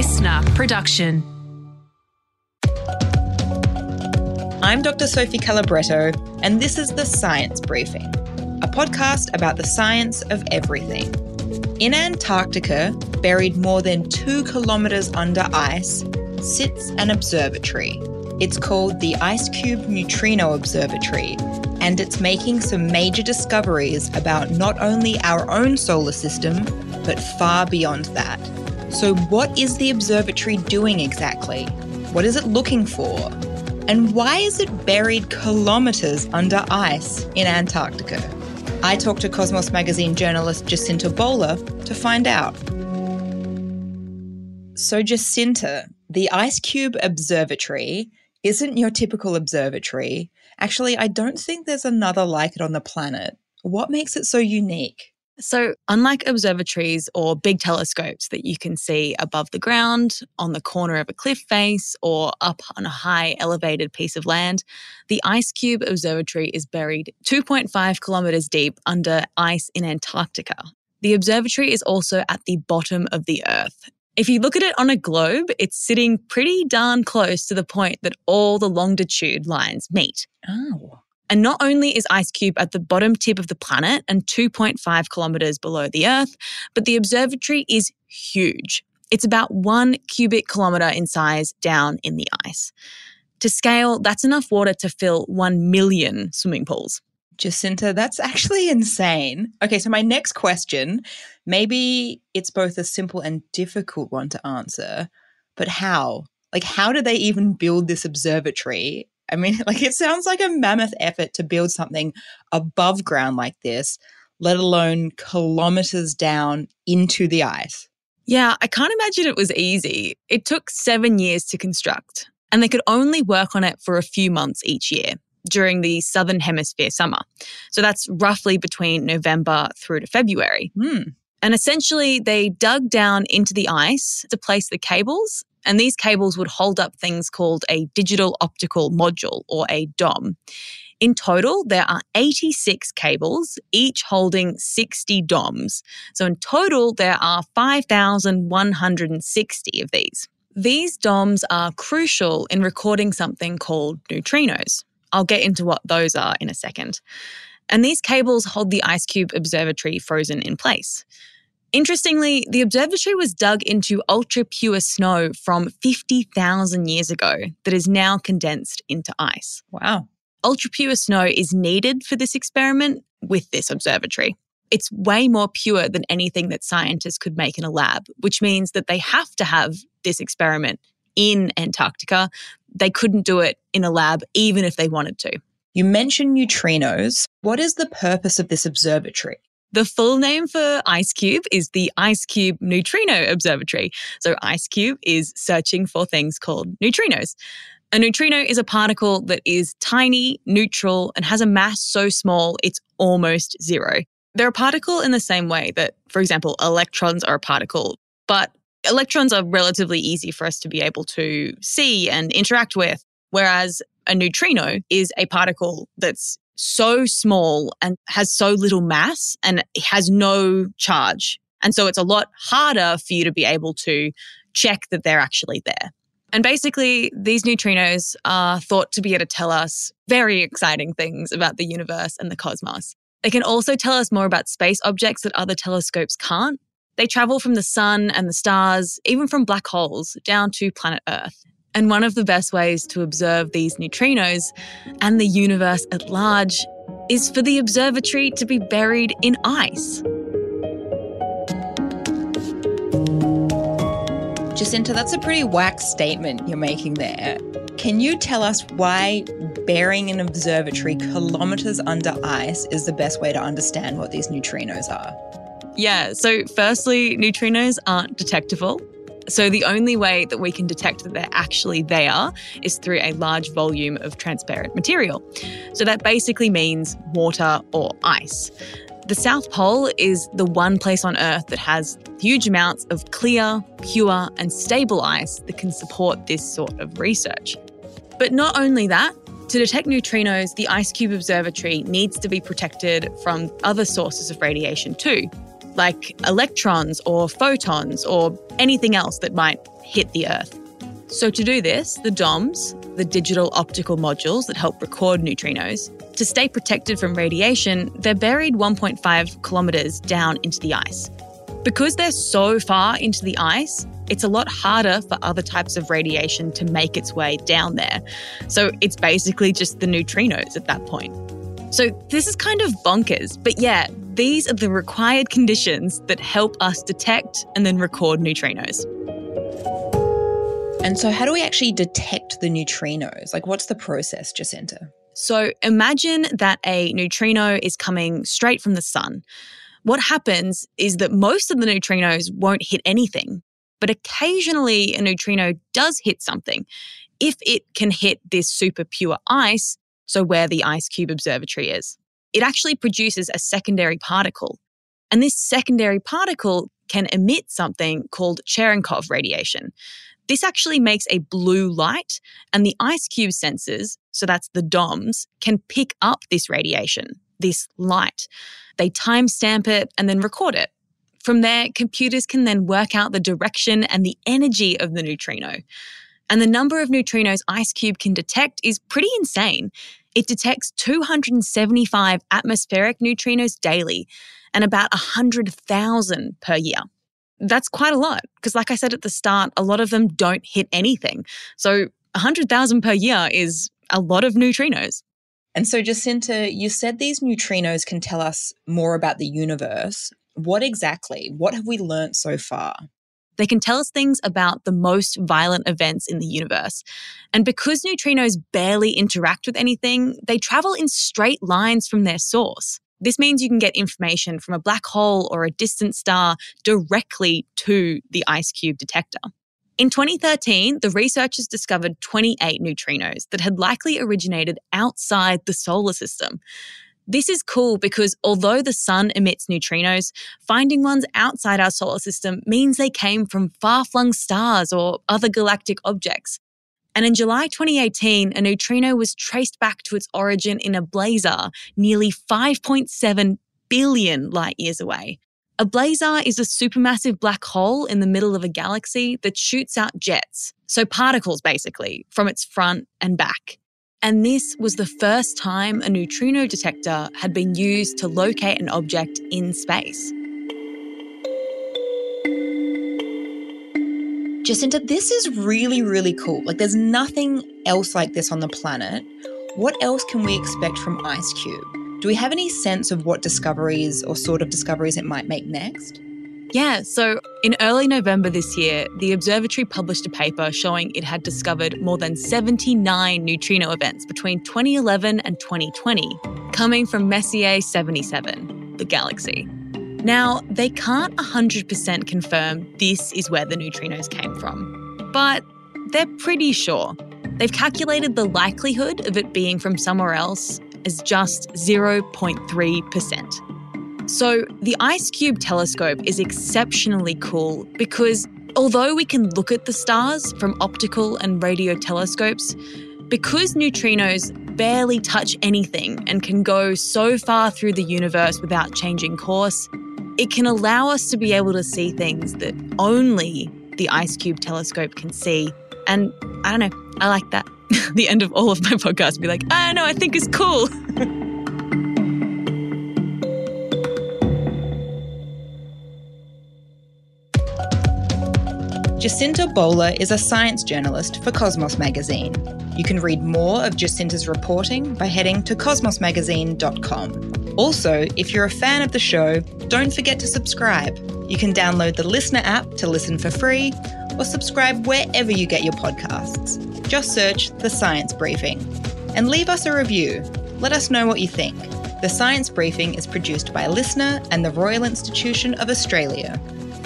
listener production. I'm Dr. Sophie Calabretto, and this is the Science Briefing, a podcast about the science of everything. In Antarctica, buried more than two kilometres under ice, sits an observatory. It's called the IceCube Neutrino Observatory, and it's making some major discoveries about not only our own solar system, but far beyond that. So, what is the observatory doing exactly? What is it looking for? And why is it buried kilometres under ice in Antarctica? I talked to Cosmos Magazine journalist Jacinta Bowler to find out. So, Jacinta, the IceCube Observatory isn't your typical observatory. Actually, I don't think there's another like it on the planet. What makes it so unique? So, unlike observatories or big telescopes that you can see above the ground, on the corner of a cliff face, or up on a high elevated piece of land, the IceCube Observatory is buried 2.5 kilometres deep under ice in Antarctica. The observatory is also at the bottom of the Earth. If you look at it on a globe, it's sitting pretty darn close to the point that all the longitude lines meet. Oh. And not only is IceCube at the bottom tip of the planet and 2.5 kilometers below the Earth, but the observatory is huge. It's about one cubic kilometer in size down in the ice. To scale, that's enough water to fill 1 million swimming pools. Jacinta, that's actually insane. Okay, so my next question maybe it's both a simple and difficult one to answer, but how? Like, how do they even build this observatory? I mean, like, it sounds like a mammoth effort to build something above ground like this, let alone kilometers down into the ice. Yeah, I can't imagine it was easy. It took seven years to construct, and they could only work on it for a few months each year during the Southern Hemisphere summer. So that's roughly between November through to February. Hmm. And essentially, they dug down into the ice to place the cables. And these cables would hold up things called a digital optical module or a DOM. In total, there are 86 cables, each holding 60 DOMs. So in total, there are 5,160 of these. These DOMs are crucial in recording something called neutrinos. I'll get into what those are in a second. And these cables hold the IceCube Observatory frozen in place. Interestingly, the observatory was dug into ultra pure snow from 50,000 years ago that is now condensed into ice. Wow. Ultra pure snow is needed for this experiment with this observatory. It's way more pure than anything that scientists could make in a lab, which means that they have to have this experiment in Antarctica. They couldn't do it in a lab, even if they wanted to. You mentioned neutrinos. What is the purpose of this observatory? The full name for IceCube is the IceCube Neutrino Observatory. So, IceCube is searching for things called neutrinos. A neutrino is a particle that is tiny, neutral, and has a mass so small it's almost zero. They're a particle in the same way that, for example, electrons are a particle, but electrons are relatively easy for us to be able to see and interact with, whereas a neutrino is a particle that's so small and has so little mass and has no charge. And so it's a lot harder for you to be able to check that they're actually there. And basically, these neutrinos are thought to be able to tell us very exciting things about the universe and the cosmos. They can also tell us more about space objects that other telescopes can't. They travel from the sun and the stars, even from black holes, down to planet Earth. And one of the best ways to observe these neutrinos and the universe at large is for the observatory to be buried in ice. Jacinta, that's a pretty whack statement you're making there. Can you tell us why burying an observatory kilometers under ice is the best way to understand what these neutrinos are? Yeah, so firstly, neutrinos aren't detectable. So the only way that we can detect that they're actually there is through a large volume of transparent material. So that basically means water or ice. The South Pole is the one place on Earth that has huge amounts of clear, pure, and stable ice that can support this sort of research. But not only that, to detect neutrinos, the IceCube Observatory needs to be protected from other sources of radiation too. Like electrons or photons or anything else that might hit the Earth. So, to do this, the DOMs, the digital optical modules that help record neutrinos, to stay protected from radiation, they're buried 1.5 kilometres down into the ice. Because they're so far into the ice, it's a lot harder for other types of radiation to make its way down there. So it's basically just the neutrinos at that point. So this is kind of bonkers, but yeah, these are the required conditions that help us detect and then record neutrinos. And so, how do we actually detect the neutrinos? Like, what's the process, Jacinta? So, imagine that a neutrino is coming straight from the sun. What happens is that most of the neutrinos won't hit anything, but occasionally a neutrino does hit something. If it can hit this super pure ice, so where the IceCube Observatory is, it actually produces a secondary particle. And this secondary particle can emit something called Cherenkov radiation. This actually makes a blue light, and the IceCube sensors, so that's the DOMs, can pick up this radiation, this light. They timestamp it and then record it. From there, computers can then work out the direction and the energy of the neutrino. And the number of neutrinos IceCube can detect is pretty insane. It detects 275 atmospheric neutrinos daily and about 100,000 per year that's quite a lot because, like I said at the start, a lot of them don't hit anything. So 100,000 per year is a lot of neutrinos. And so, Jacinta, you said these neutrinos can tell us more about the universe. What exactly? What have we learnt so far? They can tell us things about the most violent events in the universe. And because neutrinos barely interact with anything, they travel in straight lines from their source. This means you can get information from a black hole or a distant star directly to the IceCube detector. In 2013, the researchers discovered 28 neutrinos that had likely originated outside the solar system. This is cool because although the sun emits neutrinos, finding ones outside our solar system means they came from far flung stars or other galactic objects. And in July 2018, a neutrino was traced back to its origin in a blazar nearly 5.7 billion light years away. A blazar is a supermassive black hole in the middle of a galaxy that shoots out jets, so particles basically, from its front and back. And this was the first time a neutrino detector had been used to locate an object in space. Jacinta, this is really, really cool. Like, there's nothing else like this on the planet. What else can we expect from IceCube? Do we have any sense of what discoveries or sort of discoveries it might make next? Yeah, so in early November this year, the observatory published a paper showing it had discovered more than 79 neutrino events between 2011 and 2020, coming from Messier 77, the galaxy. Now, they can't 100% confirm this is where the neutrinos came from, but they're pretty sure. They've calculated the likelihood of it being from somewhere else as just 0.3%. So, the IceCube telescope is exceptionally cool because although we can look at the stars from optical and radio telescopes, because neutrinos barely touch anything and can go so far through the universe without changing course, it can allow us to be able to see things that only the IceCube telescope can see. And I don't know, I like that. the end of all of my podcasts be like, ah, I don't know, I think it's cool. Jacinta Bowler is a science journalist for Cosmos Magazine. You can read more of Jacinta's reporting by heading to cosmosmagazine.com. Also, if you're a fan of the show, don't forget to subscribe. You can download the Listener app to listen for free or subscribe wherever you get your podcasts. Just search The Science Briefing and leave us a review. Let us know what you think. The Science Briefing is produced by Listener and the Royal Institution of Australia.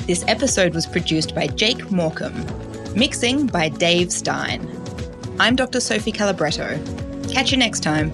This episode was produced by Jake Morecambe, mixing by Dave Stein. I'm Dr. Sophie Calabretto. Catch you next time.